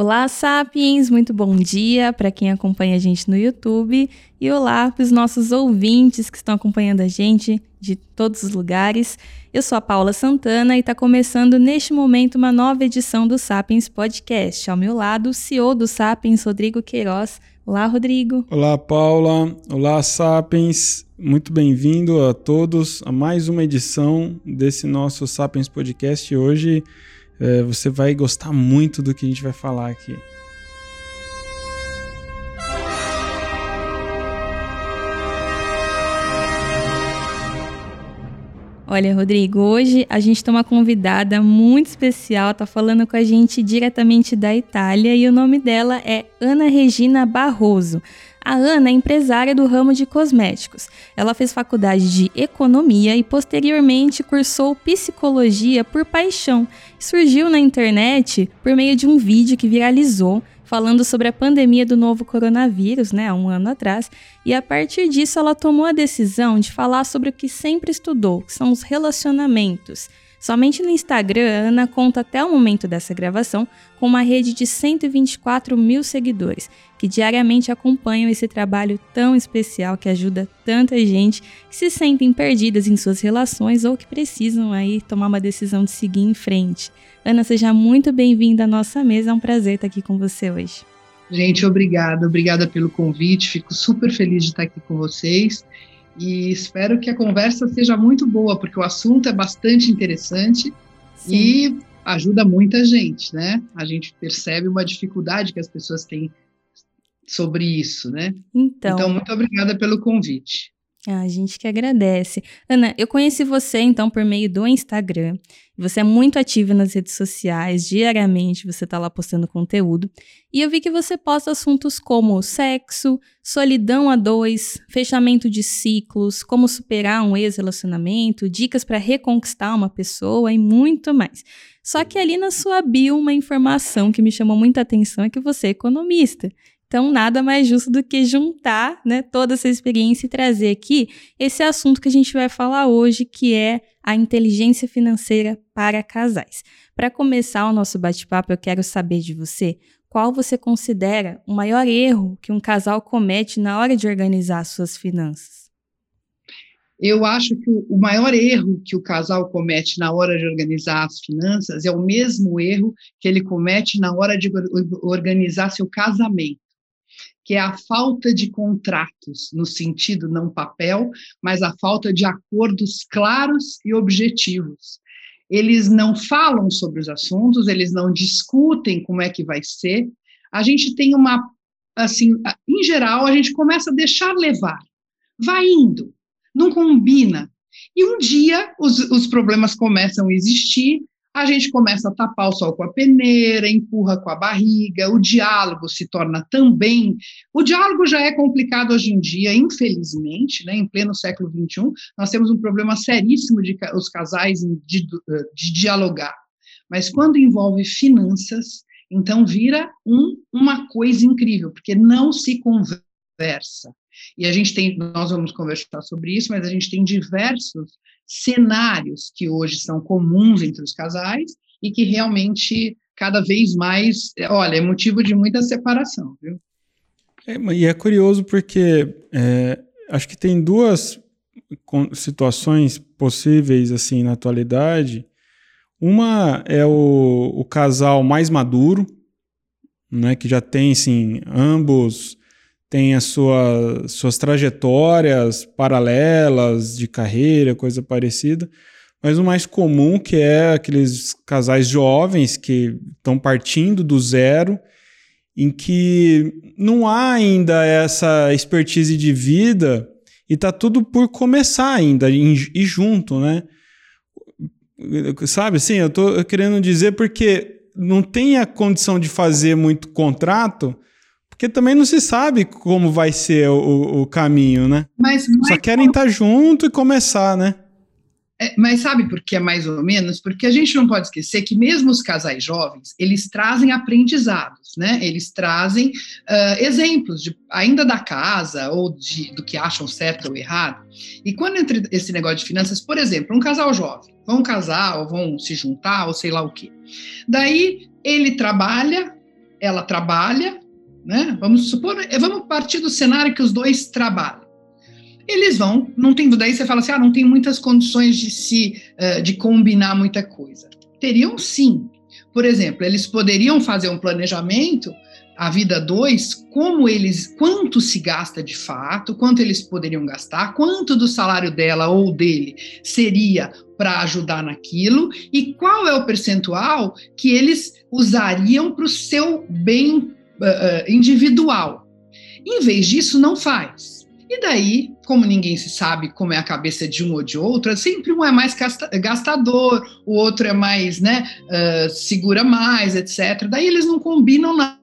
Olá, Sapiens! Muito bom dia para quem acompanha a gente no YouTube e olá para os nossos ouvintes que estão acompanhando a gente de todos os lugares. Eu sou a Paula Santana e está começando neste momento uma nova edição do Sapiens Podcast. Ao meu lado, o CEO do Sapiens, Rodrigo Queiroz. Olá, Rodrigo. Olá, Paula. Olá, Sapiens. Muito bem-vindo a todos a mais uma edição desse nosso Sapiens Podcast. Hoje é, você vai gostar muito do que a gente vai falar aqui. Olha, Rodrigo, hoje a gente tem uma convidada muito especial, tá falando com a gente diretamente da Itália e o nome dela é Ana Regina Barroso. A Ana é empresária do ramo de cosméticos. Ela fez faculdade de economia e posteriormente cursou psicologia por paixão. Surgiu na internet por meio de um vídeo que viralizou falando sobre a pandemia do novo coronavírus, né, há um ano atrás, e a partir disso ela tomou a decisão de falar sobre o que sempre estudou, que são os relacionamentos. Somente no Instagram, a Ana conta até o momento dessa gravação com uma rede de 124 mil seguidores, que diariamente acompanham esse trabalho tão especial que ajuda tanta gente que se sentem perdidas em suas relações ou que precisam aí tomar uma decisão de seguir em frente. Ana, seja muito bem-vinda à nossa mesa, é um prazer estar aqui com você hoje. Gente, obrigada, obrigada pelo convite, fico super feliz de estar aqui com vocês e espero que a conversa seja muito boa, porque o assunto é bastante interessante Sim. e ajuda muita gente, né? A gente percebe uma dificuldade que as pessoas têm sobre isso, né? Então, então muito obrigada pelo convite. Ah, a gente que agradece. Ana, eu conheci você então por meio do Instagram. Você é muito ativa nas redes sociais, diariamente você está lá postando conteúdo. E eu vi que você posta assuntos como sexo, solidão a dois, fechamento de ciclos, como superar um ex-relacionamento, dicas para reconquistar uma pessoa e muito mais. Só que ali na sua bio, uma informação que me chamou muita atenção é que você é economista. Então, nada mais justo do que juntar né, toda essa experiência e trazer aqui esse assunto que a gente vai falar hoje, que é a inteligência financeira para casais. Para começar o nosso bate-papo, eu quero saber de você qual você considera o maior erro que um casal comete na hora de organizar suas finanças. Eu acho que o maior erro que o casal comete na hora de organizar as finanças é o mesmo erro que ele comete na hora de organizar seu casamento que é a falta de contratos, no sentido não papel, mas a falta de acordos claros e objetivos. Eles não falam sobre os assuntos, eles não discutem como é que vai ser. A gente tem uma, assim, em geral, a gente começa a deixar levar, vai indo, não combina. E um dia os, os problemas começam a existir a gente começa a tapar o sol com a peneira, empurra com a barriga, o diálogo se torna também. O diálogo já é complicado hoje em dia, infelizmente, né, em pleno século XXI, nós temos um problema seríssimo de os casais de, de dialogar. Mas quando envolve finanças, então vira um, uma coisa incrível, porque não se conversa. E a gente tem, nós vamos conversar sobre isso, mas a gente tem diversos cenários que hoje são comuns entre os casais e que realmente cada vez mais, olha, é motivo de muita separação, viu? É, e é curioso porque é, acho que tem duas situações possíveis assim na atualidade. Uma é o, o casal mais maduro, né, que já tem assim, ambos tem as sua, suas trajetórias paralelas de carreira, coisa parecida. Mas o mais comum que é aqueles casais jovens que estão partindo do zero, em que não há ainda essa expertise de vida e tá tudo por começar ainda e junto, né? Sabe assim, eu tô querendo dizer porque não tem a condição de fazer muito contrato, porque também não se sabe como vai ser o, o caminho, né? Mas, Só querem estar tá junto e começar, né? É, mas sabe por que é mais ou menos? Porque a gente não pode esquecer que mesmo os casais jovens, eles trazem aprendizados, né? Eles trazem uh, exemplos de, ainda da casa ou de, do que acham certo ou errado. E quando entra esse negócio de finanças, por exemplo, um casal jovem, vão casar ou vão se juntar ou sei lá o quê. Daí ele trabalha, ela trabalha, né? Vamos supor, vamos partir do cenário que os dois trabalham. Eles vão, não tem, daí você fala assim, ah, não tem muitas condições de se, uh, de combinar muita coisa. Teriam sim. Por exemplo, eles poderiam fazer um planejamento a vida dois, como eles, quanto se gasta de fato, quanto eles poderiam gastar, quanto do salário dela ou dele seria para ajudar naquilo e qual é o percentual que eles usariam para o seu bem uh, individual. Em vez disso, não faz. E daí, como ninguém se sabe como é a cabeça de um ou de outro, sempre um é mais gastador, o outro é mais, né, uh, segura mais, etc. Daí eles não combinam nada.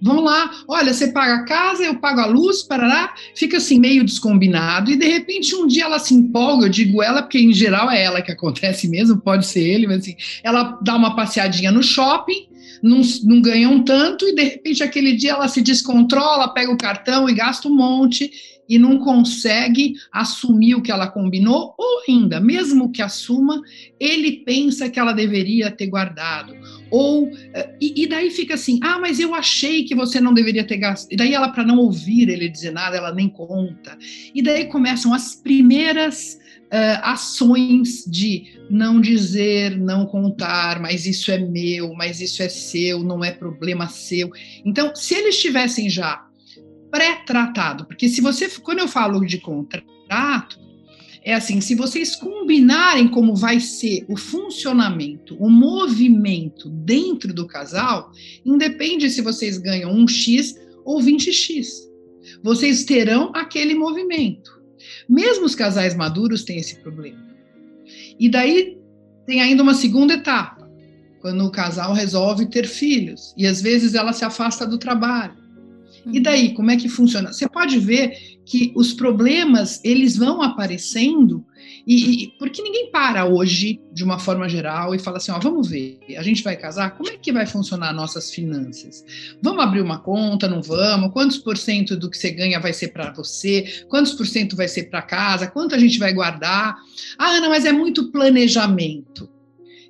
Vão lá, olha, você paga a casa, eu pago a luz, parará, fica assim meio descombinado, e de repente um dia ela se empolga, eu digo ela, porque em geral é ela que acontece mesmo, pode ser ele, mas assim, ela dá uma passeadinha no shopping, não, não ganham tanto, e de repente aquele dia ela se descontrola, pega o cartão e gasta um monte, e não consegue assumir o que ela combinou, ou ainda, mesmo que assuma, ele pensa que ela deveria ter guardado. Ou, eh, e, e daí fica assim, ah, mas eu achei que você não deveria ter gastado. E daí ela, para não ouvir ele dizer nada, ela nem conta. E daí começam as primeiras uh, ações de não dizer, não contar, mas isso é meu, mas isso é seu, não é problema seu. Então, se eles tivessem já pré-tratado, porque se você, quando eu falo de contrato, é assim, se vocês combinarem como vai ser o funcionamento, o movimento dentro do casal, independe se vocês ganham um X ou 20X. Vocês terão aquele movimento. Mesmo os casais maduros têm esse problema. E daí tem ainda uma segunda etapa, quando o casal resolve ter filhos e às vezes ela se afasta do trabalho. E daí, como é que funciona? Você pode ver que os problemas eles vão aparecendo e, e, porque ninguém para hoje de uma forma geral e fala assim, ó, vamos ver, a gente vai casar, como é que vai funcionar nossas finanças? Vamos abrir uma conta, não vamos? Quantos por cento do que você ganha vai ser para você? Quantos por cento vai ser para casa? Quanto a gente vai guardar? Ah, Ana, mas é muito planejamento.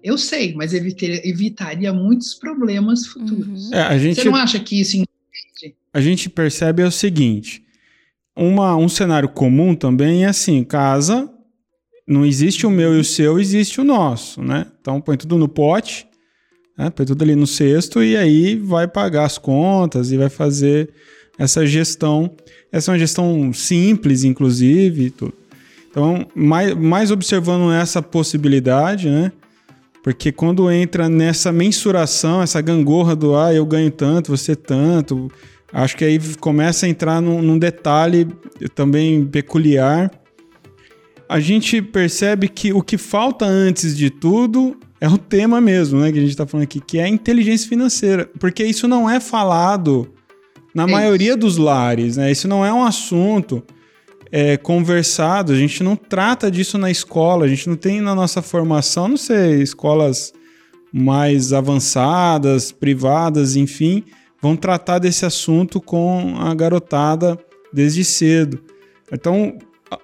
Eu sei, mas evitaria muitos problemas futuros. Uhum. É, gente... Você não acha que isso a gente percebe é o seguinte: uma, um cenário comum também é assim, casa, não existe o meu e o seu, existe o nosso, né? Então põe tudo no pote, né? põe tudo ali no cesto e aí vai pagar as contas e vai fazer essa gestão. Essa é uma gestão simples, inclusive. Tudo. Então, mais, mais observando essa possibilidade, né? Porque quando entra nessa mensuração, essa gangorra do ah, eu ganho tanto, você tanto, Acho que aí começa a entrar num, num detalhe também peculiar. A gente percebe que o que falta antes de tudo é o tema mesmo, né, que a gente está falando aqui, que é a inteligência financeira, porque isso não é falado na é maioria dos lares, né? Isso não é um assunto é, conversado, a gente não trata disso na escola, a gente não tem na nossa formação, não sei, escolas mais avançadas, privadas, enfim, vão tratar desse assunto com a garotada desde cedo. Então,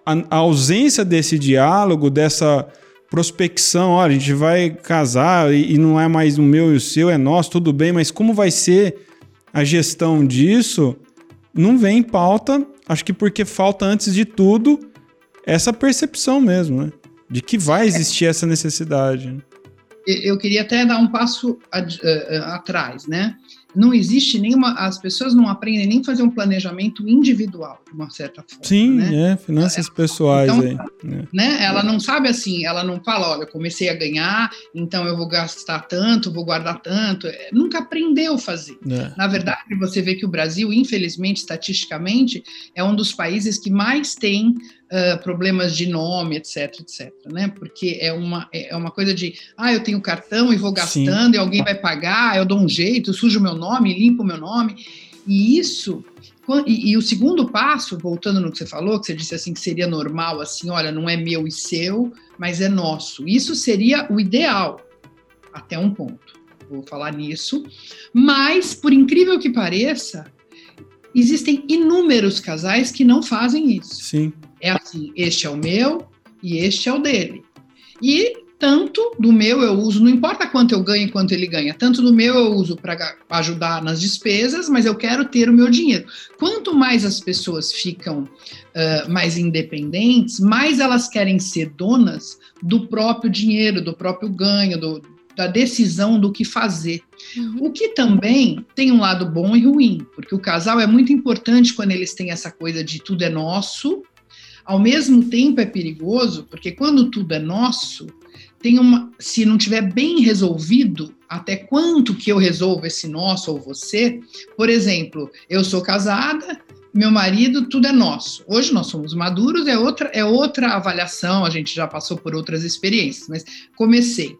a, a ausência desse diálogo, dessa prospecção, olha, a gente vai casar e, e, não é mais o meu e o seu, é nosso, tudo bem, mas como vai ser a gestão disso? Não vem em pauta, acho que porque falta, antes de tudo, essa percepção mesmo, né? De que vai existir essa necessidade. Eu queria até dar um passo atrás, né? Não existe nenhuma. As pessoas não aprendem nem fazer um planejamento individual, de uma certa forma. Sim, né? é, finanças pessoais então, aí. Né? né? Ela não sabe assim, ela não fala, olha, comecei a ganhar, então eu vou gastar tanto, vou guardar tanto. É, nunca aprendeu a fazer. É. Na verdade, você vê que o Brasil, infelizmente, estatisticamente, é um dos países que mais tem uh, problemas de nome, etc, etc, né? Porque é uma, é uma coisa de, ah, eu tenho cartão e vou gastando Sim. e alguém vai pagar, eu dou um jeito, sujo o meu nome, limpo o meu nome. E isso e, e, o segundo passo, voltando no que você falou, que você disse assim que seria normal, assim, olha, não é meu e seu, mas é nosso. Isso seria o ideal, até um ponto. Vou falar nisso. Mas, por incrível que pareça, existem inúmeros casais que não fazem isso. Sim. É assim, este é o meu e este é o dele. E tanto do meu eu uso, não importa quanto eu ganho e quanto ele ganha, tanto do meu eu uso para ajudar nas despesas, mas eu quero ter o meu dinheiro. Quanto mais as pessoas ficam uh, mais independentes, mais elas querem ser donas do próprio dinheiro, do próprio ganho, do, da decisão do que fazer. Uhum. O que também tem um lado bom e ruim, porque o casal é muito importante quando eles têm essa coisa de tudo é nosso, ao mesmo tempo é perigoso, porque quando tudo é nosso, tem uma, se não tiver bem resolvido, até quanto que eu resolvo esse nosso ou você, por exemplo, eu sou casada, meu marido, tudo é nosso. Hoje nós somos maduros, é outra, é outra avaliação, a gente já passou por outras experiências, mas comecei,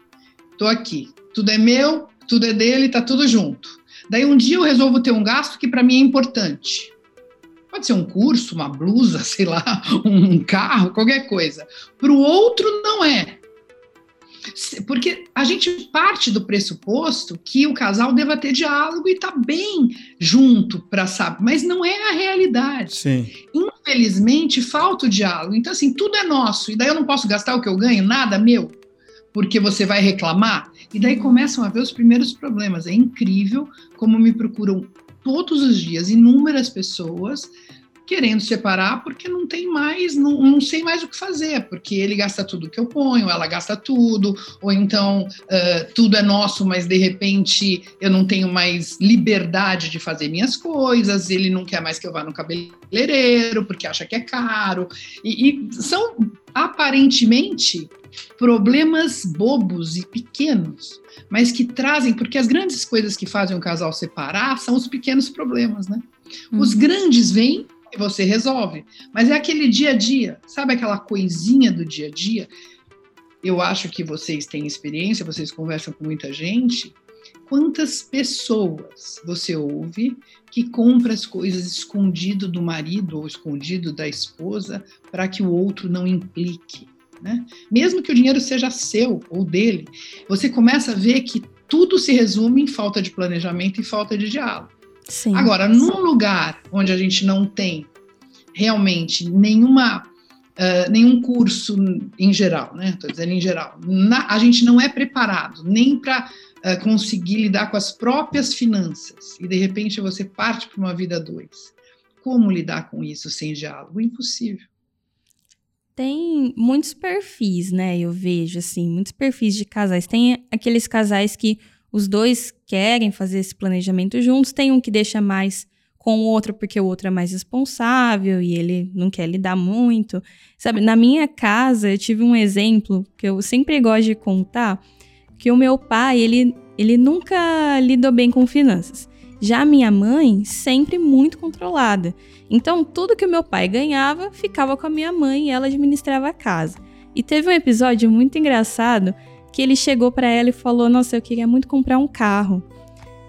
tô aqui, tudo é meu, tudo é dele, tá tudo junto. Daí um dia eu resolvo ter um gasto que para mim é importante. Pode ser um curso, uma blusa, sei lá, um carro, qualquer coisa. Para o outro não é. Porque a gente parte do pressuposto que o casal deva ter diálogo e tá bem junto para saber, mas não é a realidade. Sim. Infelizmente, falta o diálogo. Então, assim, tudo é nosso, e daí eu não posso gastar o que eu ganho, nada meu, porque você vai reclamar. E daí começam a ver os primeiros problemas. É incrível como me procuram todos os dias inúmeras pessoas querendo separar porque não tem mais, não, não sei mais o que fazer, porque ele gasta tudo que eu ponho, ela gasta tudo, ou então uh, tudo é nosso, mas de repente eu não tenho mais liberdade de fazer minhas coisas, ele não quer mais que eu vá no cabeleireiro porque acha que é caro, e, e são aparentemente problemas bobos e pequenos, mas que trazem, porque as grandes coisas que fazem um casal separar são os pequenos problemas, né? Os uhum. grandes vêm e você resolve. Mas é aquele dia a dia, sabe aquela coisinha do dia a dia? Eu acho que vocês têm experiência, vocês conversam com muita gente. Quantas pessoas você ouve que compra as coisas escondido do marido ou escondido da esposa para que o outro não implique? Né? Mesmo que o dinheiro seja seu ou dele, você começa a ver que tudo se resume em falta de planejamento e falta de diálogo. Sim. Agora, num lugar onde a gente não tem realmente nenhuma Uh, nenhum curso em geral, né? Estou dizendo em geral. Na, a gente não é preparado nem para uh, conseguir lidar com as próprias finanças e de repente você parte para uma vida dois. Como lidar com isso sem diálogo? Impossível. Tem muitos perfis, né? Eu vejo assim, muitos perfis de casais. Tem aqueles casais que os dois querem fazer esse planejamento juntos, tem um que deixa mais com o outro porque o outro é mais responsável e ele não quer lidar muito. Sabe, na minha casa eu tive um exemplo que eu sempre gosto de contar, que o meu pai, ele, ele nunca lidou bem com finanças. Já minha mãe, sempre muito controlada. Então, tudo que o meu pai ganhava ficava com a minha mãe e ela administrava a casa. E teve um episódio muito engraçado que ele chegou para ela e falou: Nossa, eu queria muito comprar um carro.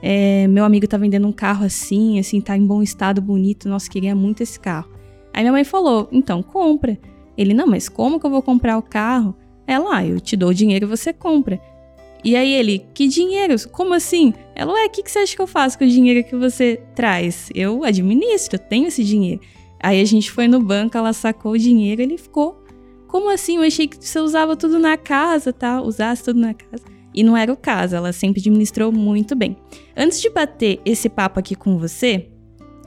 É, meu amigo tá vendendo um carro assim, assim, tá em bom estado, bonito. Nossa, queria muito esse carro. Aí minha mãe falou: Então compra. Ele: Não, mas como que eu vou comprar o carro? Ela: ah, Eu te dou o dinheiro e você compra. E aí ele: Que dinheiro? Como assim? Ela: Ué, o que, que você acha que eu faço com o dinheiro que você traz? Eu administro, eu tenho esse dinheiro. Aí a gente foi no banco, ela sacou o dinheiro, ele ficou como assim? Eu achei que você usava tudo na casa, tá? Usasse tudo na casa. E não era o caso, ela sempre administrou muito bem. Antes de bater esse papo aqui com você,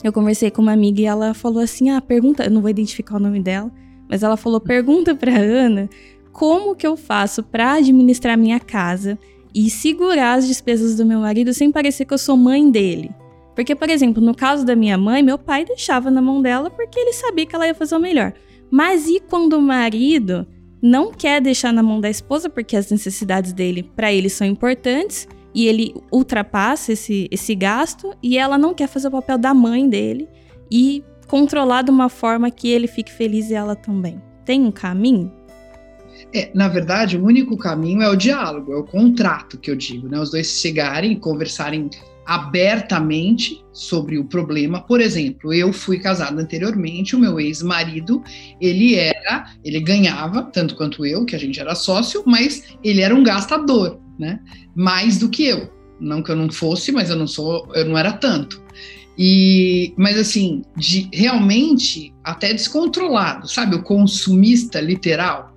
eu conversei com uma amiga e ela falou assim: "Ah, pergunta, eu não vou identificar o nome dela, mas ela falou: "Pergunta para Ana como que eu faço para administrar minha casa e segurar as despesas do meu marido sem parecer que eu sou mãe dele?" Porque, por exemplo, no caso da minha mãe, meu pai deixava na mão dela porque ele sabia que ela ia fazer o melhor. Mas e quando o marido não quer deixar na mão da esposa porque as necessidades dele para ele são importantes e ele ultrapassa esse, esse gasto e ela não quer fazer o papel da mãe dele e controlar de uma forma que ele fique feliz e ela também. Tem um caminho? É, na verdade, o único caminho é o diálogo, é o contrato que eu digo, né? Os dois chegarem e conversarem abertamente sobre o problema. Por exemplo, eu fui casada anteriormente, o meu ex-marido, ele era, ele ganhava tanto quanto eu, que a gente era sócio, mas ele era um gastador, né? Mais do que eu. Não que eu não fosse, mas eu não sou, eu não era tanto. E, mas assim, de, realmente até descontrolado, sabe? O consumista literal.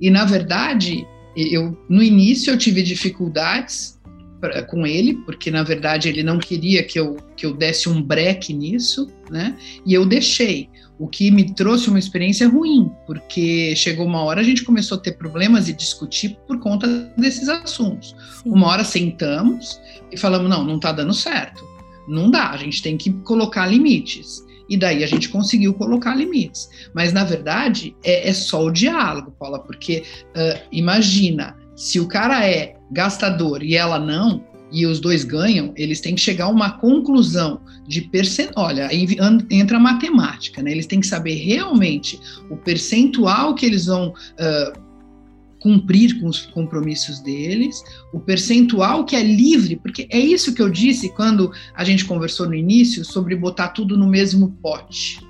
E na verdade, eu no início eu tive dificuldades pra, com ele, porque na verdade ele não queria que eu, que eu desse um breque nisso, né? E eu deixei. O que me trouxe uma experiência ruim, porque chegou uma hora a gente começou a ter problemas e discutir por conta desses assuntos. Sim. Uma hora sentamos e falamos: não, não está dando certo. Não dá, a gente tem que colocar limites. E daí a gente conseguiu colocar limites. Mas, na verdade, é, é só o diálogo, Paula, porque uh, imagina, se o cara é gastador e ela não, e os dois ganham, eles têm que chegar a uma conclusão de percentual. Olha, aí entra a matemática, né? Eles têm que saber realmente o percentual que eles vão uh, cumprir com os compromissos deles, o percentual que é livre, porque é isso que eu disse quando a gente conversou no início sobre botar tudo no mesmo pote.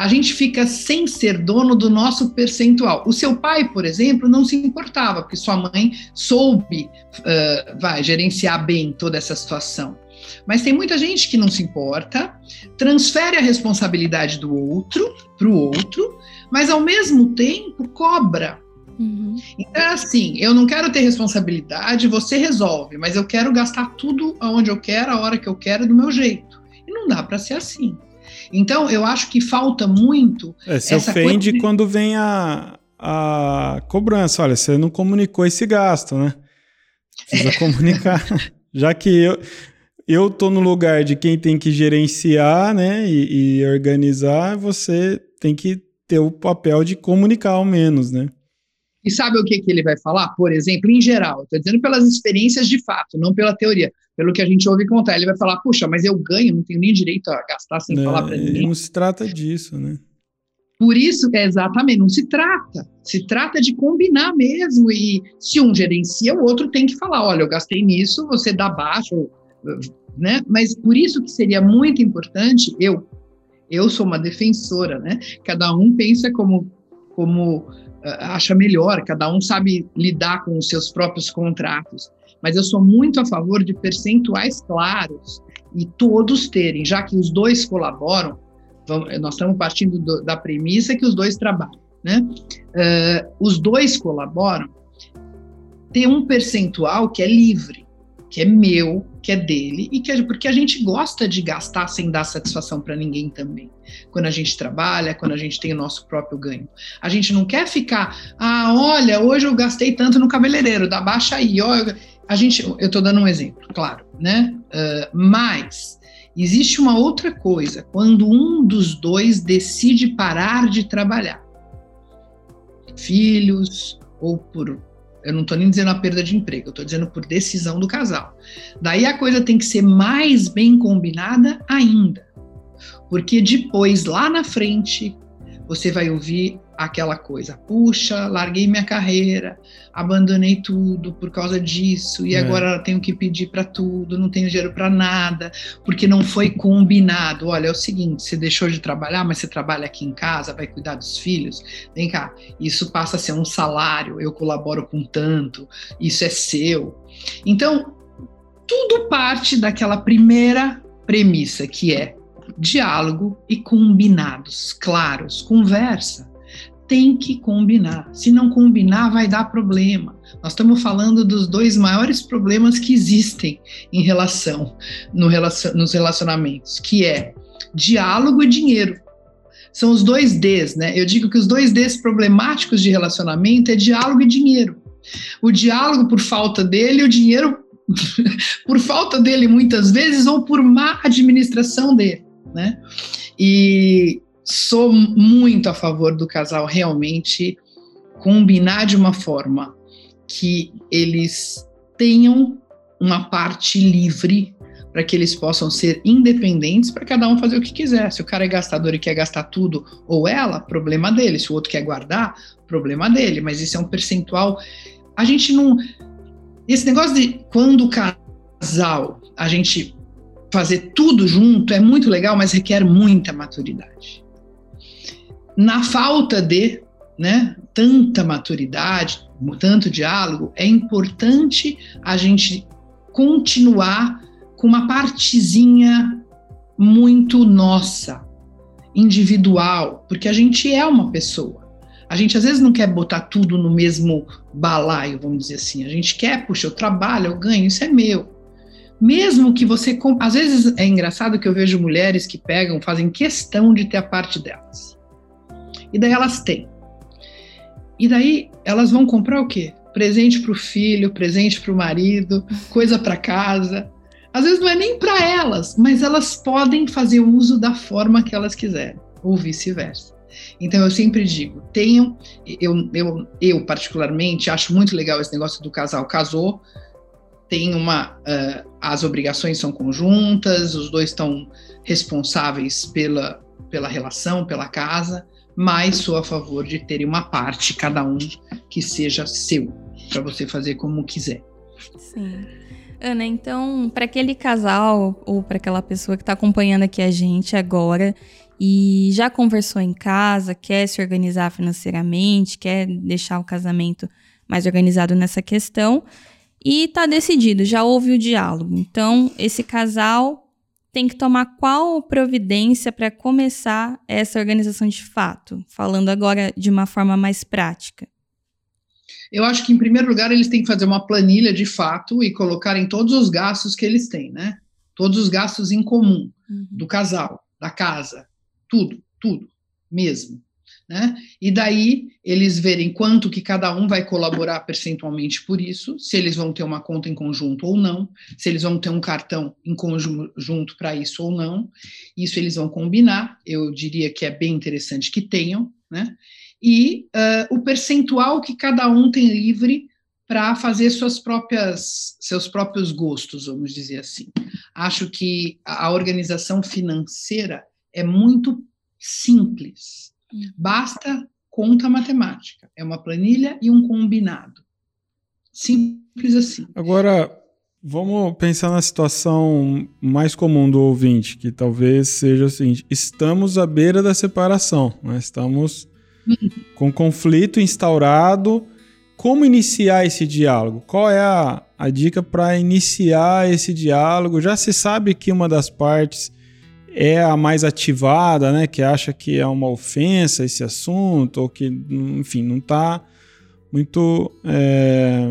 A gente fica sem ser dono do nosso percentual. O seu pai, por exemplo, não se importava, porque sua mãe soube uh, vai, gerenciar bem toda essa situação. Mas tem muita gente que não se importa, transfere a responsabilidade do outro para o outro, mas ao mesmo tempo cobra Uhum. Então é assim, eu não quero ter responsabilidade, você resolve, mas eu quero gastar tudo aonde eu quero, a hora que eu quero, do meu jeito. E não dá para ser assim. Então eu acho que falta muito. É, se ofende de... quando vem a, a cobrança. Olha, você não comunicou esse gasto, né? Precisa é. comunicar. Já que eu, eu tô no lugar de quem tem que gerenciar, né, e, e organizar, você tem que ter o papel de comunicar ao menos, né? E sabe o que, que ele vai falar? Por exemplo, em geral, estou dizendo pelas experiências de fato, não pela teoria, pelo que a gente ouve contar. Ele vai falar: puxa, mas eu ganho, não tenho nem direito a gastar sem é, falar para ninguém. Não se trata disso, né? Por isso, é exatamente, não se trata. Se trata de combinar mesmo. E se um gerencia, o outro tem que falar: olha, eu gastei nisso, você dá baixo, né? Mas por isso que seria muito importante, eu, eu sou uma defensora, né? Cada um pensa como, como acha melhor, cada um sabe lidar com os seus próprios contratos. Mas eu sou muito a favor de percentuais claros e todos terem, já que os dois colaboram, vamos, nós estamos partindo do, da premissa que os dois trabalham, né? Uh, os dois colaboram, ter um percentual que é livre que é meu, que é dele e que é porque a gente gosta de gastar sem dar satisfação para ninguém também. Quando a gente trabalha, quando a gente tem o nosso próprio ganho. A gente não quer ficar, ah, olha, hoje eu gastei tanto no cabeleireiro, dá baixa aí, ó. A gente, eu estou dando um exemplo, claro, né? Uh, mas existe uma outra coisa, quando um dos dois decide parar de trabalhar. Filhos, ou por eu não estou nem dizendo a perda de emprego, eu estou dizendo por decisão do casal. Daí a coisa tem que ser mais bem combinada ainda. Porque depois, lá na frente, você vai ouvir aquela coisa: puxa, larguei minha carreira, abandonei tudo por causa disso, e é. agora tenho que pedir para tudo, não tenho dinheiro para nada, porque não foi combinado. Olha, é o seguinte: você deixou de trabalhar, mas você trabalha aqui em casa, vai cuidar dos filhos. Vem cá, isso passa a ser um salário, eu colaboro com tanto, isso é seu. Então, tudo parte daquela primeira premissa que é diálogo e combinados claros, conversa tem que combinar. Se não combinar, vai dar problema. Nós estamos falando dos dois maiores problemas que existem em relação, no relacion, nos relacionamentos, que é diálogo e dinheiro. São os dois Ds, né? Eu digo que os dois Ds problemáticos de relacionamento é diálogo e dinheiro. O diálogo por falta dele, o dinheiro por falta dele muitas vezes ou por má administração dele, né? E sou muito a favor do casal realmente combinar de uma forma que eles tenham uma parte livre para que eles possam ser independentes para cada um fazer o que quiser. Se o cara é gastador e quer gastar tudo, ou ela, problema dele. Se o outro quer guardar, problema dele. Mas isso é um percentual. A gente não. Esse negócio de quando o casal a gente fazer tudo junto é muito legal, mas requer muita maturidade na falta de né, tanta maturidade, tanto diálogo, é importante a gente continuar com uma partezinha muito nossa, individual, porque a gente é uma pessoa. A gente às vezes não quer botar tudo no mesmo balaio, vamos dizer assim. A gente quer, puxa, eu trabalho, eu ganho, isso é meu. Mesmo que você. Às vezes é engraçado que eu vejo mulheres que pegam, fazem questão de ter a parte delas. E daí elas têm. E daí elas vão comprar o quê? Presente para o filho, presente para o marido, coisa para casa. Às vezes não é nem para elas, mas elas podem fazer uso da forma que elas quiserem, ou vice-versa. Então eu sempre digo, tenham, eu, eu, eu particularmente acho muito legal esse negócio do casal casou, tem uma, uh, as obrigações são conjuntas, os dois estão responsáveis pela, pela relação, pela casa, mas sou a favor de terem uma parte, cada um, que seja seu, para você fazer como quiser. Sim. Ana, então, para aquele casal ou para aquela pessoa que está acompanhando aqui a gente agora e já conversou em casa, quer se organizar financeiramente, quer deixar o casamento mais organizado nessa questão e está decidido, já houve o diálogo. Então, esse casal tem que tomar qual providência para começar essa organização de fato, falando agora de uma forma mais prática. Eu acho que, em primeiro lugar, eles têm que fazer uma planilha de fato e colocar em todos os gastos que eles têm, né? Todos os gastos em comum uhum. do casal, da casa, tudo, tudo, mesmo. Né? E daí eles verem quanto que cada um vai colaborar percentualmente por isso, se eles vão ter uma conta em conjunto ou não, se eles vão ter um cartão em conjunto para isso ou não. Isso eles vão combinar. Eu diria que é bem interessante que tenham, né? E uh, o percentual que cada um tem livre para fazer suas próprias, seus próprios gostos, vamos dizer assim. Acho que a organização financeira é muito simples. Uhum. Basta conta matemática. É uma planilha e um combinado. Simples assim. Agora, vamos pensar na situação mais comum do ouvinte, que talvez seja o seguinte: estamos à beira da separação, né? estamos uhum. com conflito instaurado. Como iniciar esse diálogo? Qual é a, a dica para iniciar esse diálogo? Já se sabe que uma das partes é a mais ativada, né, que acha que é uma ofensa esse assunto, ou que, enfim, não está muito é,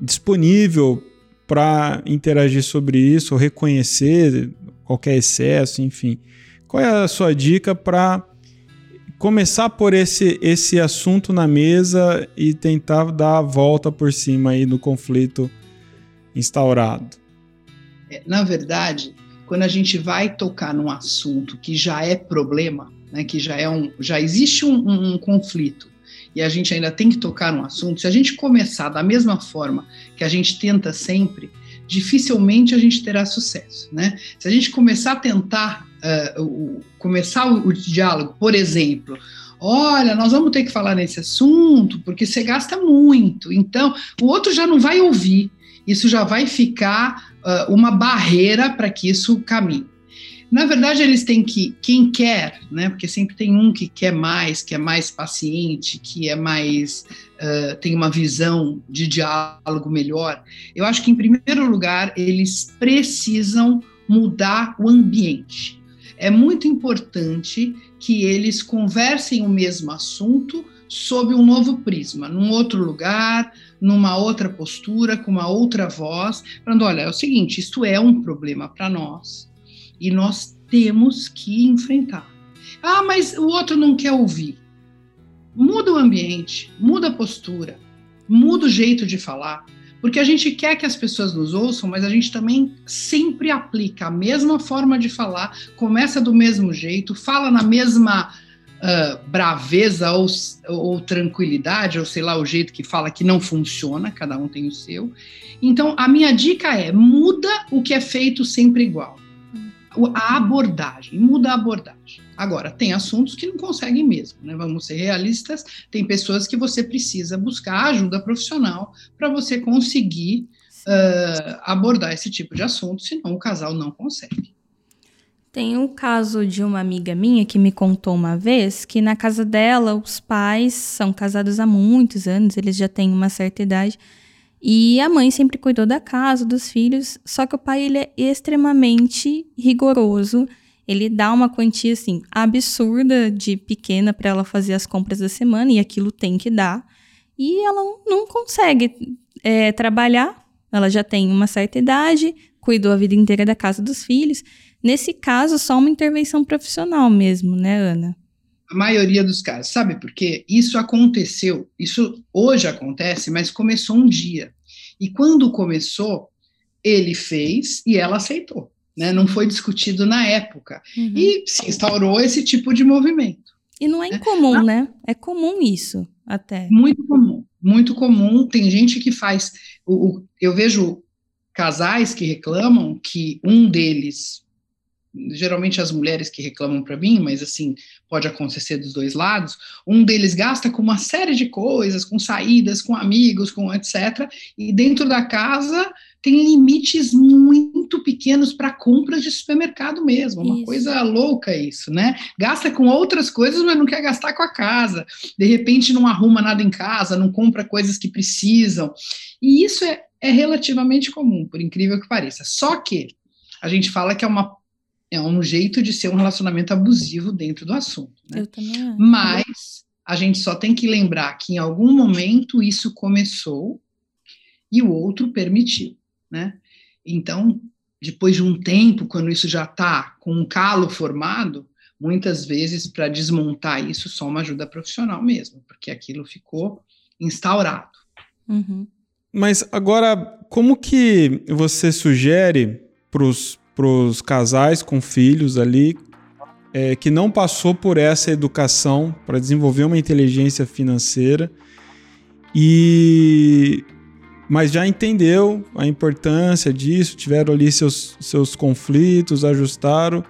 disponível para interagir sobre isso, ou reconhecer qualquer excesso, enfim. Qual é a sua dica para começar por esse, esse assunto na mesa e tentar dar a volta por cima aí do conflito instaurado? É, na verdade, quando a gente vai tocar num assunto que já é problema, né, que já é um, já existe um, um, um conflito e a gente ainda tem que tocar num assunto, se a gente começar da mesma forma que a gente tenta sempre, dificilmente a gente terá sucesso, né? Se a gente começar a tentar uh, o, começar o, o diálogo, por exemplo, olha, nós vamos ter que falar nesse assunto porque você gasta muito, então o outro já não vai ouvir, isso já vai ficar uh, uma barreira para que isso caminhe. Na verdade, eles têm que, quem quer, né, porque sempre tem um que quer mais, que é mais paciente, que é mais, uh, tem uma visão de diálogo melhor. Eu acho que, em primeiro lugar, eles precisam mudar o ambiente. É muito importante que eles conversem o mesmo assunto sob um novo prisma, num outro lugar, numa outra postura, com uma outra voz, falando: olha, é o seguinte, isso é um problema para nós e nós temos que enfrentar. Ah, mas o outro não quer ouvir. Muda o ambiente, muda a postura, muda o jeito de falar, porque a gente quer que as pessoas nos ouçam, mas a gente também sempre aplica a mesma forma de falar, começa do mesmo jeito, fala na mesma uh, braveza ou, ou tranquilidade, ou sei lá, o jeito que fala que não funciona, cada um tem o seu. Então, a minha dica é: muda o que é feito sempre igual. A abordagem, muda a abordagem. Agora, tem assuntos que não conseguem mesmo, né? Vamos ser realistas. Tem pessoas que você precisa buscar ajuda profissional para você conseguir uh, abordar esse tipo de assunto, senão o casal não consegue. Tem um caso de uma amiga minha que me contou uma vez que na casa dela os pais são casados há muitos anos, eles já têm uma certa idade, e a mãe sempre cuidou da casa, dos filhos, só que o pai ele é extremamente rigoroso ele dá uma quantia assim absurda de pequena para ela fazer as compras da semana e aquilo tem que dar. E ela não consegue é, trabalhar, ela já tem uma certa idade, cuidou a vida inteira da casa dos filhos. Nesse caso, só uma intervenção profissional mesmo, né, Ana? A maioria dos casos. Sabe por quê? Isso aconteceu, isso hoje acontece, mas começou um dia. E quando começou, ele fez e ela aceitou né? Não foi discutido na época. Uhum. E se instaurou esse tipo de movimento. E não é né? incomum, né? É comum isso, até. Muito comum, muito comum. Tem gente que faz. O, o, eu vejo casais que reclamam que um deles, geralmente as mulheres que reclamam para mim, mas assim, pode acontecer dos dois lados, um deles gasta com uma série de coisas, com saídas, com amigos, com etc. E dentro da casa tem limites muito pequenos para compras de supermercado mesmo, uma isso. coisa louca isso, né? Gasta com outras coisas, mas não quer gastar com a casa. De repente não arruma nada em casa, não compra coisas que precisam. E isso é, é relativamente comum, por incrível que pareça. Só que a gente fala que é uma é um jeito de ser um relacionamento abusivo dentro do assunto. Né? Eu também Mas a gente só tem que lembrar que em algum momento isso começou e o outro permitiu né? Então, depois de um tempo, quando isso já está com um calo formado, muitas vezes para desmontar isso só uma ajuda profissional mesmo, porque aquilo ficou instaurado. Uhum. Mas agora, como que você sugere para os casais com filhos ali é, que não passou por essa educação para desenvolver uma inteligência financeira e mas já entendeu a importância disso, tiveram ali seus, seus conflitos, ajustaram.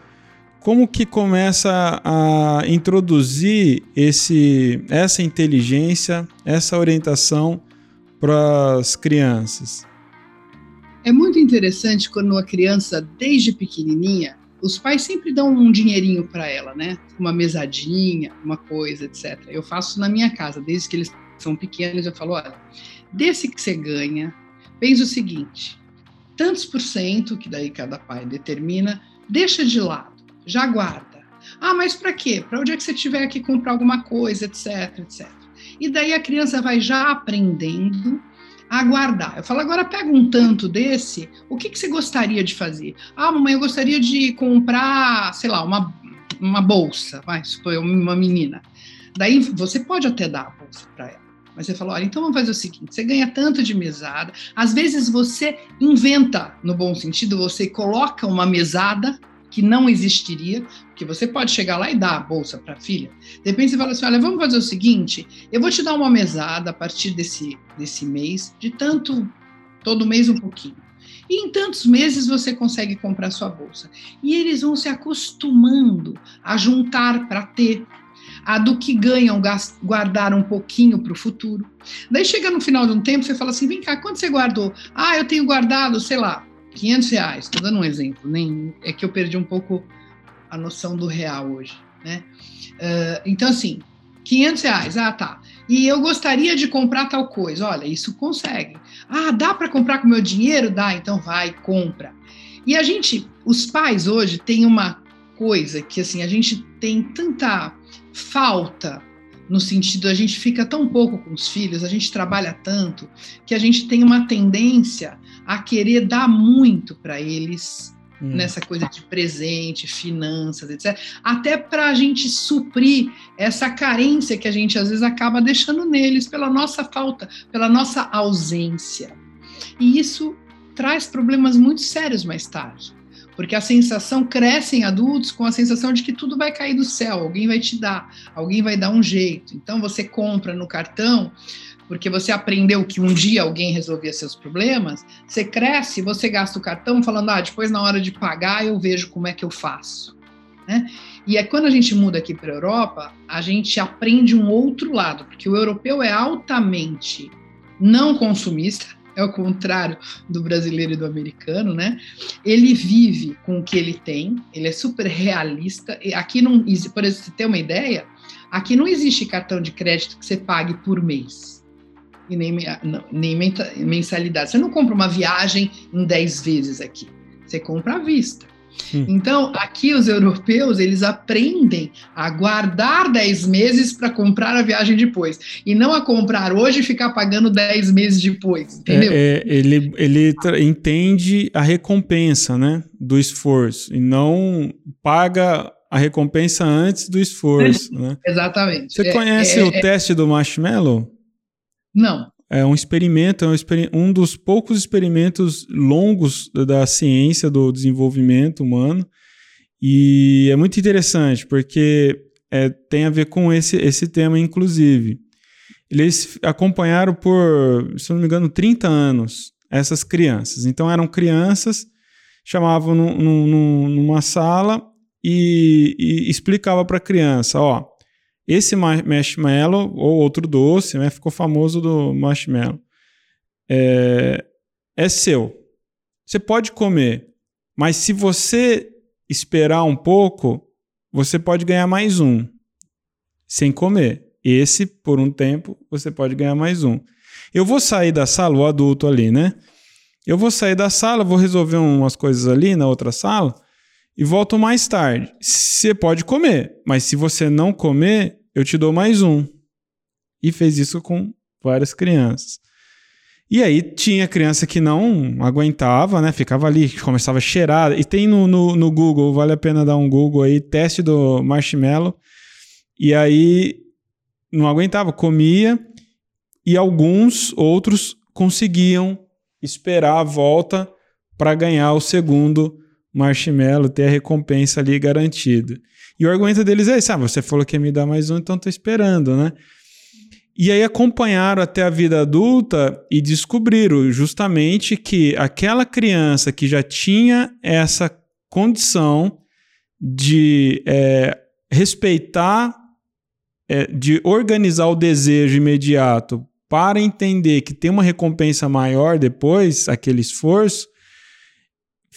Como que começa a introduzir esse, essa inteligência, essa orientação para as crianças? É muito interessante quando a criança, desde pequenininha, os pais sempre dão um dinheirinho para ela, né? Uma mesadinha, uma coisa, etc. Eu faço na minha casa, desde que eles são pequenos, eu falo, olha, Desse que você ganha, pensa o seguinte: tantos por cento, que daí cada pai determina, deixa de lado, já guarda. Ah, mas para quê? Para o dia que você tiver que comprar alguma coisa, etc, etc. E daí a criança vai já aprendendo a guardar. Eu falo, agora pega um tanto desse, o que, que você gostaria de fazer? Ah, mamãe, eu gostaria de comprar, sei lá, uma, uma bolsa, vai, supõe uma menina. Daí você pode até dar a bolsa para ela. Mas você falou, olha, então vamos fazer o seguinte: você ganha tanto de mesada. Às vezes você inventa, no bom sentido, você coloca uma mesada que não existiria, porque você pode chegar lá e dar a bolsa para a filha. De repente você fala assim: olha, vamos fazer o seguinte: eu vou te dar uma mesada a partir desse, desse mês, de tanto, todo mês um pouquinho. E em tantos meses você consegue comprar sua bolsa. E eles vão se acostumando a juntar para ter a do que ganham guardar um pouquinho para o futuro. Daí chega no final de um tempo, você fala assim: vem cá, quanto você guardou? Ah, eu tenho guardado, sei lá, 500 reais. Estou dando um exemplo, nem é que eu perdi um pouco a noção do real hoje, né? Uh, então, assim, 500 reais, ah, tá. E eu gostaria de comprar tal coisa. Olha, isso consegue. Ah, dá para comprar com meu dinheiro? Dá, então vai, compra. E a gente, os pais hoje têm uma coisa que assim a gente tem tanta falta no sentido a gente fica tão pouco com os filhos, a gente trabalha tanto que a gente tem uma tendência a querer dar muito para eles hum. nessa coisa de presente, finanças, etc. Até para a gente suprir essa carência que a gente às vezes acaba deixando neles pela nossa falta, pela nossa ausência. E isso traz problemas muito sérios mais tarde. Porque a sensação cresce em adultos com a sensação de que tudo vai cair do céu, alguém vai te dar, alguém vai dar um jeito. Então você compra no cartão porque você aprendeu que um dia alguém resolvia seus problemas, você cresce, você gasta o cartão falando, ah, depois na hora de pagar eu vejo como é que eu faço. Né? E é quando a gente muda aqui para a Europa, a gente aprende um outro lado, porque o europeu é altamente não consumista, é o contrário do brasileiro e do americano, né? Ele vive com o que ele tem, ele é super realista. E aqui não, por exemplo, você ter uma ideia, aqui não existe cartão de crédito que você pague por mês. E nem, nem mensalidade. Você não compra uma viagem em 10 vezes aqui. Você compra à vista. Hum. Então, aqui os europeus, eles aprendem a guardar 10 meses para comprar a viagem depois. E não a comprar hoje e ficar pagando 10 meses depois, entendeu? É, é, ele ele entende a recompensa, né, do esforço. E não paga a recompensa antes do esforço, né? Exatamente. Você é, conhece é, o é. teste do marshmallow? Não. É um experimento, é um, um dos poucos experimentos longos da ciência do desenvolvimento humano. E é muito interessante, porque é, tem a ver com esse, esse tema, inclusive. Eles acompanharam por, se não me engano, 30 anos essas crianças. Então eram crianças, chamavam numa sala e, e explicava para a criança, ó, esse marshmallow, ou outro doce, né, ficou famoso do marshmallow, é, é seu. Você pode comer, mas se você esperar um pouco, você pode ganhar mais um, sem comer. Esse, por um tempo, você pode ganhar mais um. Eu vou sair da sala, o adulto ali, né? Eu vou sair da sala, vou resolver umas coisas ali na outra sala e volto mais tarde. Você pode comer, mas se você não comer, eu te dou mais um. E fez isso com várias crianças. E aí tinha criança que não aguentava, né? Ficava ali, começava a cheirar. E tem no, no, no Google, vale a pena dar um Google aí, teste do marshmallow. E aí não aguentava, comia. E alguns outros conseguiam esperar a volta para ganhar o segundo marshmallow, ter a recompensa ali garantida. E o argumento deles é esse: ah, você falou que ia me dar mais um, então tô esperando, né? E aí acompanharam até a vida adulta e descobriram justamente que aquela criança que já tinha essa condição de é, respeitar, é, de organizar o desejo imediato para entender que tem uma recompensa maior depois, aquele esforço,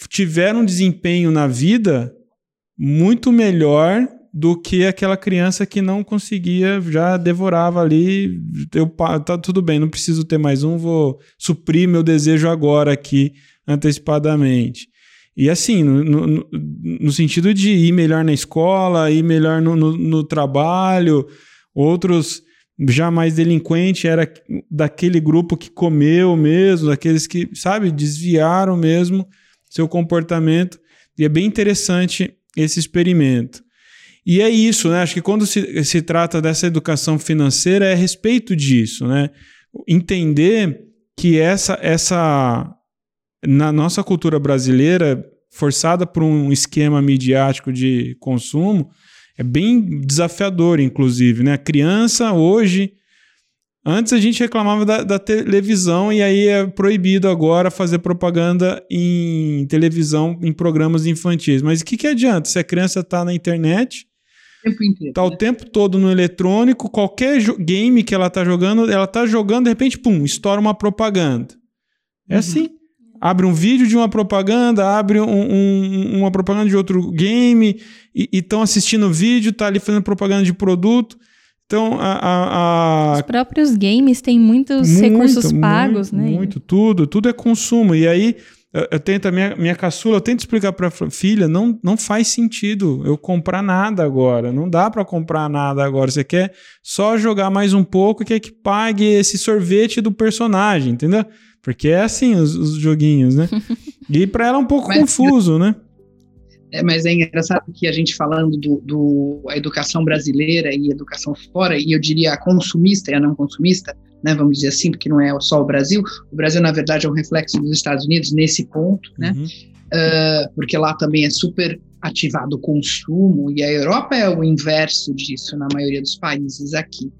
tiveram um desempenho na vida muito melhor do que aquela criança que não conseguia, já devorava ali, eu, tá tudo bem, não preciso ter mais um, vou suprir meu desejo agora aqui, antecipadamente. E assim, no, no, no sentido de ir melhor na escola, ir melhor no, no, trabalho, outros já mais delinquente era daquele grupo que comeu mesmo, daqueles que, sabe, desviaram mesmo seu comportamento. E é bem interessante esse experimento. E é isso, né? Acho que quando se, se trata dessa educação financeira, é a respeito disso, né? Entender que essa, essa na nossa cultura brasileira, forçada por um esquema midiático de consumo, é bem desafiador, inclusive, né? A criança hoje Antes a gente reclamava da, da, televisão e aí é proibido agora fazer propaganda em televisão, em programas infantis. Mas o que, que adianta se a criança está na internet, está o né? tempo todo no eletrônico, qualquer game que ela está jogando, ela está jogando, de repente, pum, estoura uma propaganda. É uhum. assim. Abre um vídeo de uma propaganda, abre um, um, uma propaganda de outro game, e estão assistindo o vídeo, tá ali fazendo propaganda de produto. Então, a, a, a... Os próprios games têm muitos muito, recursos pagos, muito, né? Muito, tudo, tudo é consumo. E aí, eu, eu tento, a minha, minha caçula, eu tento explicar para a filha, não, não faz sentido eu comprar nada agora. Não dá para comprar nada agora. Você quer só jogar mais um pouco e quer que pague esse sorvete do personagem, entendeu? Porque é assim os, os joguinhos, né? e para ela é um pouco Mas, confuso, né? É, mas é engraçado que a gente falando do, do a educação brasileira e educação fora, e eu diria a consumista e a não consumista, né, vamos dizer assim, porque não é só o Brasil. O Brasil, na verdade, é um reflexo dos Estados Unidos nesse ponto, né? Uhum. Uh, porque lá também é super ativado o consumo, e a Europa é o inverso disso na maioria dos países aqui.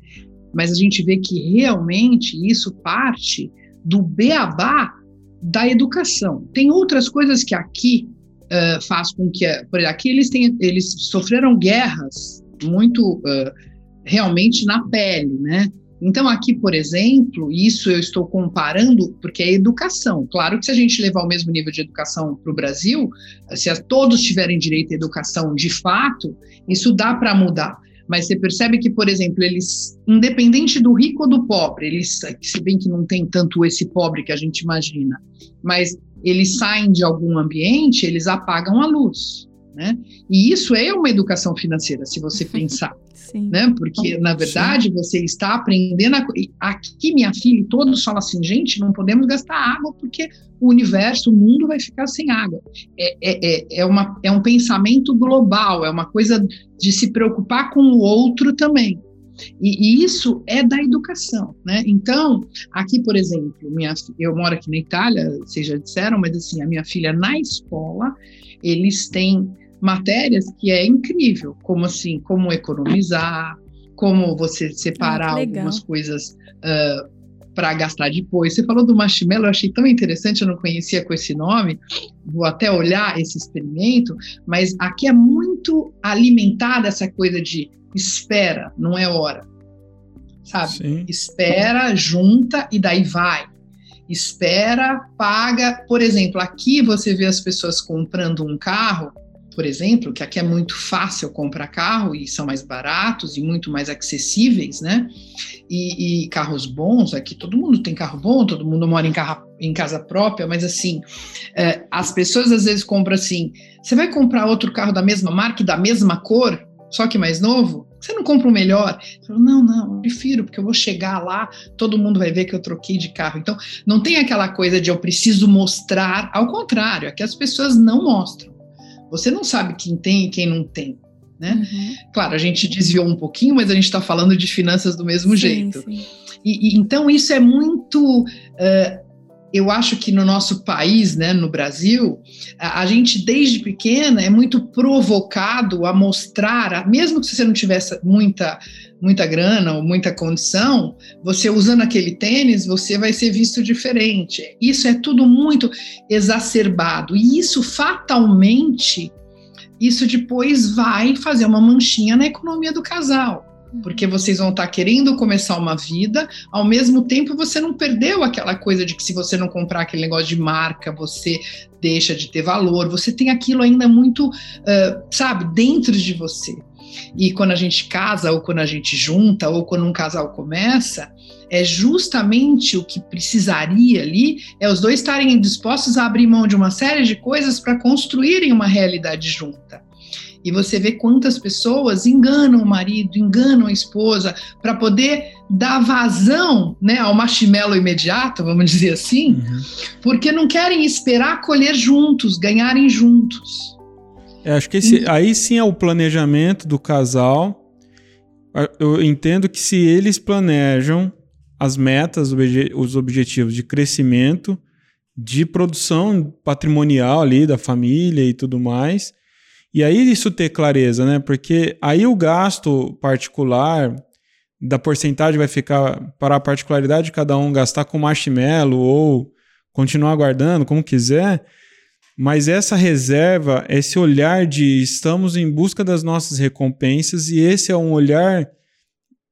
Mas a gente vê que realmente isso parte do beabá da educação. Tem outras coisas que aqui uh, faz com que, por aqui eles, têm, eles sofreram guerras muito uh, realmente na pele, né? Então, aqui, por exemplo, isso eu estou comparando porque é educação. Claro que se a gente levar o mesmo nível de educação para o Brasil, se todos tiverem direito à educação de fato, isso dá para mudar. Mas você percebe que, por exemplo, eles, independente do rico ou do pobre, eles, se bem que não tem tanto esse pobre que a gente imagina, mas eles saem de algum ambiente, eles apagam a luz. Né? E isso é uma educação financeira, se você pensar. Sim. Né? Porque, na verdade, Sim. você está aprendendo. A... Aqui, minha filha, todos falam assim: gente, não podemos gastar água porque o universo, o mundo vai ficar sem água. É, é, é, é, uma, é um pensamento global, é uma coisa de se preocupar com o outro também. E, e, isso é da educação, né? Então, aqui, por exemplo, minha, eu moro aqui na Itália, vocês já disseram, mas assim, a minha filha na escola, eles têm matérias que é incrível, como assim, como economizar, como você separar ah, algumas coisas uh, para gastar depois. Você falou do marshmallow, eu achei tão interessante, eu não conhecia com esse nome, vou até olhar esse experimento, mas aqui é muito alimentada essa coisa de espera, não é hora. Sabe? Sim. Espera, junta e daí vai. Espera, paga. Por exemplo, aqui você vê as pessoas comprando um carro por exemplo, que aqui é muito fácil comprar carro e são mais baratos e muito mais acessíveis, né? E, e carros bons, aqui todo mundo tem carro bom, todo mundo mora em, carro, em casa própria, mas assim, é, as pessoas às vezes compram assim: você vai comprar outro carro da mesma marca e da mesma cor, só que mais novo? Você não compra o melhor? Não, não, eu prefiro, porque eu vou chegar lá, todo mundo vai ver que eu troquei de carro. Então, não tem aquela coisa de eu preciso mostrar, ao contrário, é que as pessoas não mostram. Você não sabe quem tem e quem não tem. Né? Uhum. Claro, a gente desviou um pouquinho, mas a gente está falando de finanças do mesmo sim, jeito. Sim. E, e, então isso é muito. Uh, eu acho que no nosso país, né, no Brasil, a, a, gente desde pequena é muito provocado a mostrar, mesmo que você não tivesse muita muita grana ou muita condição, você usando aquele tênis, você vai ser visto diferente. Isso é tudo muito exacerbado e isso fatalmente isso depois vai fazer uma manchinha na economia do casal porque vocês vão estar querendo começar uma vida, ao mesmo tempo você não perdeu aquela coisa de que se você não comprar aquele negócio de marca, você deixa de ter valor, você tem aquilo ainda muito, uh, sabe, dentro de você. E quando a gente casa, ou quando a gente junta, ou quando um casal começa, é justamente o que precisaria ali, é os dois estarem dispostos a abrir mão de uma série de coisas para construírem uma realidade junta. E você vê quantas pessoas enganam o marido, enganam a esposa, para poder dar vazão né, ao marshmallow imediato, vamos dizer assim, uhum. porque não querem esperar colher juntos, ganharem juntos. É, acho que esse, aí sim é o planejamento do casal. Eu entendo que se eles planejam as metas, os objetivos de crescimento, de produção patrimonial ali da família e tudo mais, e aí isso ter clareza, né? Porque aí o gasto particular da porcentagem vai ficar para a particularidade de cada um gastar com marshmallow ou continuar guardando, como quiser. Mas essa reserva, esse olhar de estamos em busca das nossas recompensas e esse é um olhar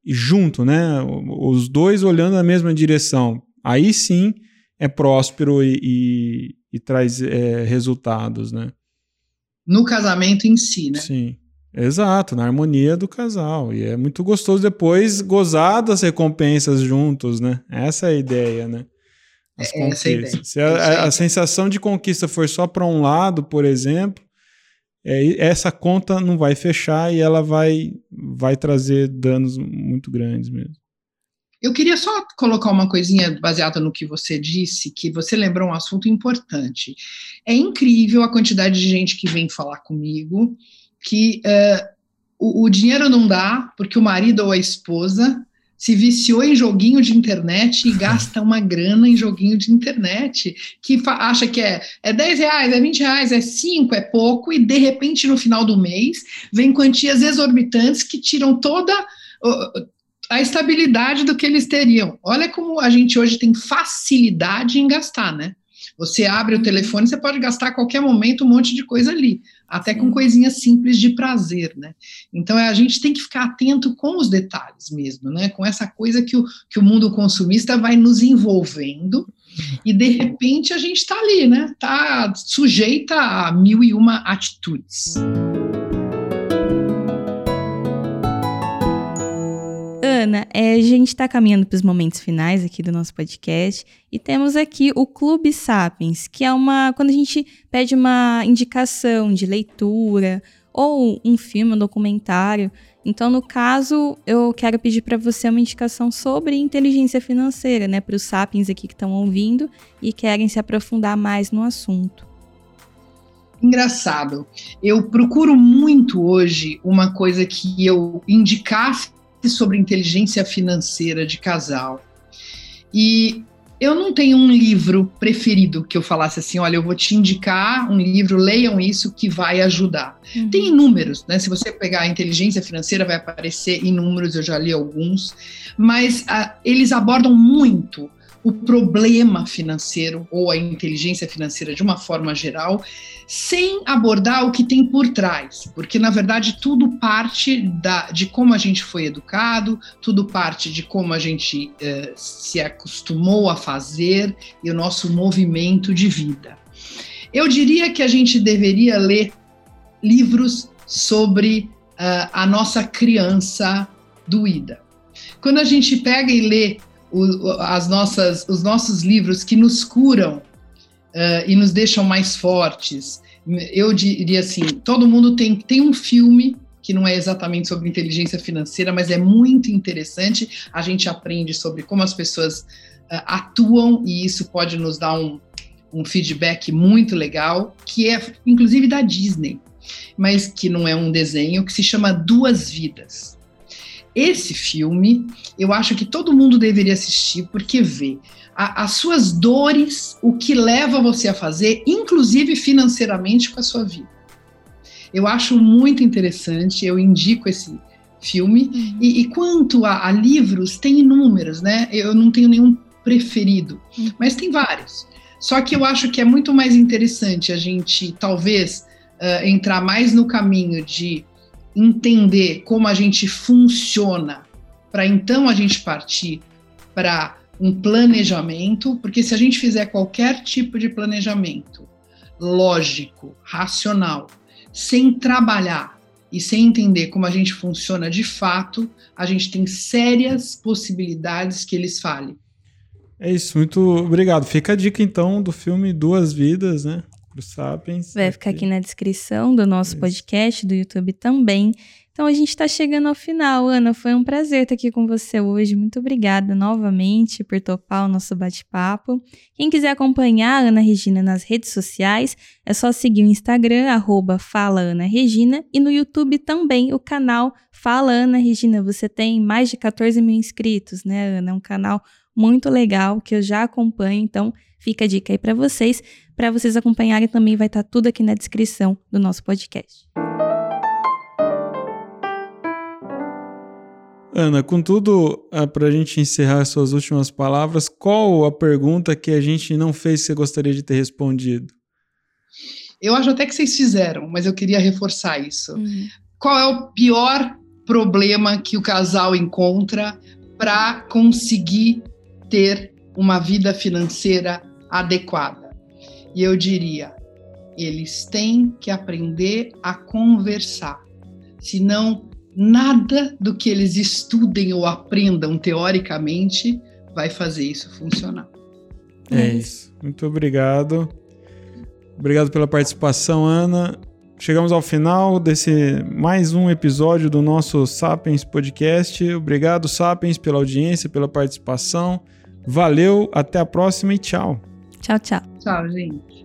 junto, né? Os dois olhando na mesma direção. Aí sim é próspero e, e, e traz é, resultados, né? No casamento em si, né? Sim. Exato, na harmonia do casal. E é muito gostoso depois gozar das recompensas juntos, né? Essa é a ideia, né? As é, essa é ideia. Se a, a, a, sensação de conquista for só para um lado, por exemplo, é, essa conta não vai fechar e ela vai, vai trazer danos muito grandes mesmo. Eu queria só colocar uma coisinha baseada no que você disse, que você lembrou um assunto importante. É incrível a quantidade de gente que vem falar comigo que uh, o, o dinheiro não dá porque o marido ou a esposa se viciou em joguinho de internet e gasta uma grana em joguinho de internet, que acha que é, é 10 reais, é 20 reais, é 5, é pouco, e de repente no final do mês vem quantias exorbitantes que tiram toda a estabilidade do que eles teriam. Olha como a gente hoje tem facilidade em gastar, né? Você abre o telefone, você pode gastar a qualquer momento um monte de coisa ali, até com coisinhas simples de prazer, né? Então a gente tem que ficar atento com os detalhes mesmo, né? Com essa coisa que o, que o mundo consumista vai nos envolvendo e de repente a gente está ali, né? Está sujeita a mil e uma atitudes. Ana, é, a gente está caminhando para os momentos finais aqui do nosso podcast e temos aqui o Clube Sapiens, que é uma. Quando a gente pede uma indicação de leitura ou um filme, um documentário. Então, no caso, eu quero pedir para você uma indicação sobre inteligência financeira, né, para os sapiens aqui que estão ouvindo e querem se aprofundar mais no assunto. Engraçado. Eu procuro muito hoje uma coisa que eu indicasse sobre inteligência financeira de casal. E eu não tenho um livro preferido que eu falasse assim, olha, eu vou te indicar um livro, leiam isso que vai ajudar. Uhum. Tem inúmeros, né? Se você pegar a inteligência financeira, vai aparecer inúmeros, eu já li alguns, mas uh, eles abordam muito o problema financeiro ou a inteligência financeira de uma forma geral, sem abordar o que tem por trás, porque na verdade tudo parte da, de como a gente foi educado, tudo parte de como a gente eh, se acostumou a fazer e o nosso movimento de vida. Eu diria que a gente deveria ler livros sobre uh, a nossa criança doída. Quando a gente pega e lê as nossas, os nossos livros que nos curam uh, e nos deixam mais fortes. Eu diria assim: todo mundo tem, tem um filme que não é exatamente sobre inteligência financeira, mas é muito interessante. A gente aprende sobre como as pessoas uh, atuam e isso pode nos dar um, um feedback muito legal, que é inclusive da Disney, mas que não é um desenho, que se chama Duas Vidas. Esse filme, eu acho que todo mundo deveria assistir, porque vê a, as suas dores, o que leva você a fazer, inclusive financeiramente com a sua vida. Eu acho muito interessante, eu indico esse filme. Uhum. E, e, quanto a, a, livros, tem inúmeros, né? Eu não tenho nenhum preferido, uhum. mas tem vários. Só que eu acho que é muito mais interessante a gente, talvez, uh, entrar mais no caminho de entender como a gente funciona, para então a gente partir para um planejamento, porque se a gente fizer qualquer tipo de planejamento lógico, racional, sem trabalhar e sem entender como a gente funciona de fato, a gente tem sérias possibilidades que eles falhem. É isso, muito obrigado. Fica a dica então do filme Duas Vidas, né? Sapiens. Vai ficar aqui na descrição do nosso Isso. podcast, do YouTube também. Então a gente está chegando ao final. Ana, foi um prazer estar aqui com você hoje. Muito obrigada novamente por topar o nosso bate-papo. Quem quiser acompanhar a Ana Regina nas redes sociais, é só seguir o Instagram, arroba Fala Ana Regina, e no YouTube também o canal Fala Ana Regina. Você tem mais de 14 mil inscritos, né, Ana? É um canal muito legal que eu já acompanho, então fica a dica aí para vocês. Para vocês acompanharem também vai estar tá tudo aqui na descrição do nosso podcast. Ana, contudo, ah, para a gente encerrar suas últimas palavras, qual a pergunta que a gente não fez que você gostaria de ter respondido? Eu acho até que vocês fizeram, mas eu queria reforçar isso. Uhum. Qual é o pior problema que o casal encontra para conseguir ter uma vida financeira adequada? E eu diria, eles têm que aprender a conversar. Senão, nada do que eles estudem ou aprendam teoricamente vai fazer isso funcionar. É isso. Muito obrigado. Obrigado pela participação, Ana. Chegamos ao final desse mais um episódio do nosso Sapiens Podcast. Obrigado, Sapiens, pela audiência, pela participação. Valeu, até a próxima e tchau. Tchau, tchau. Tchau, gente.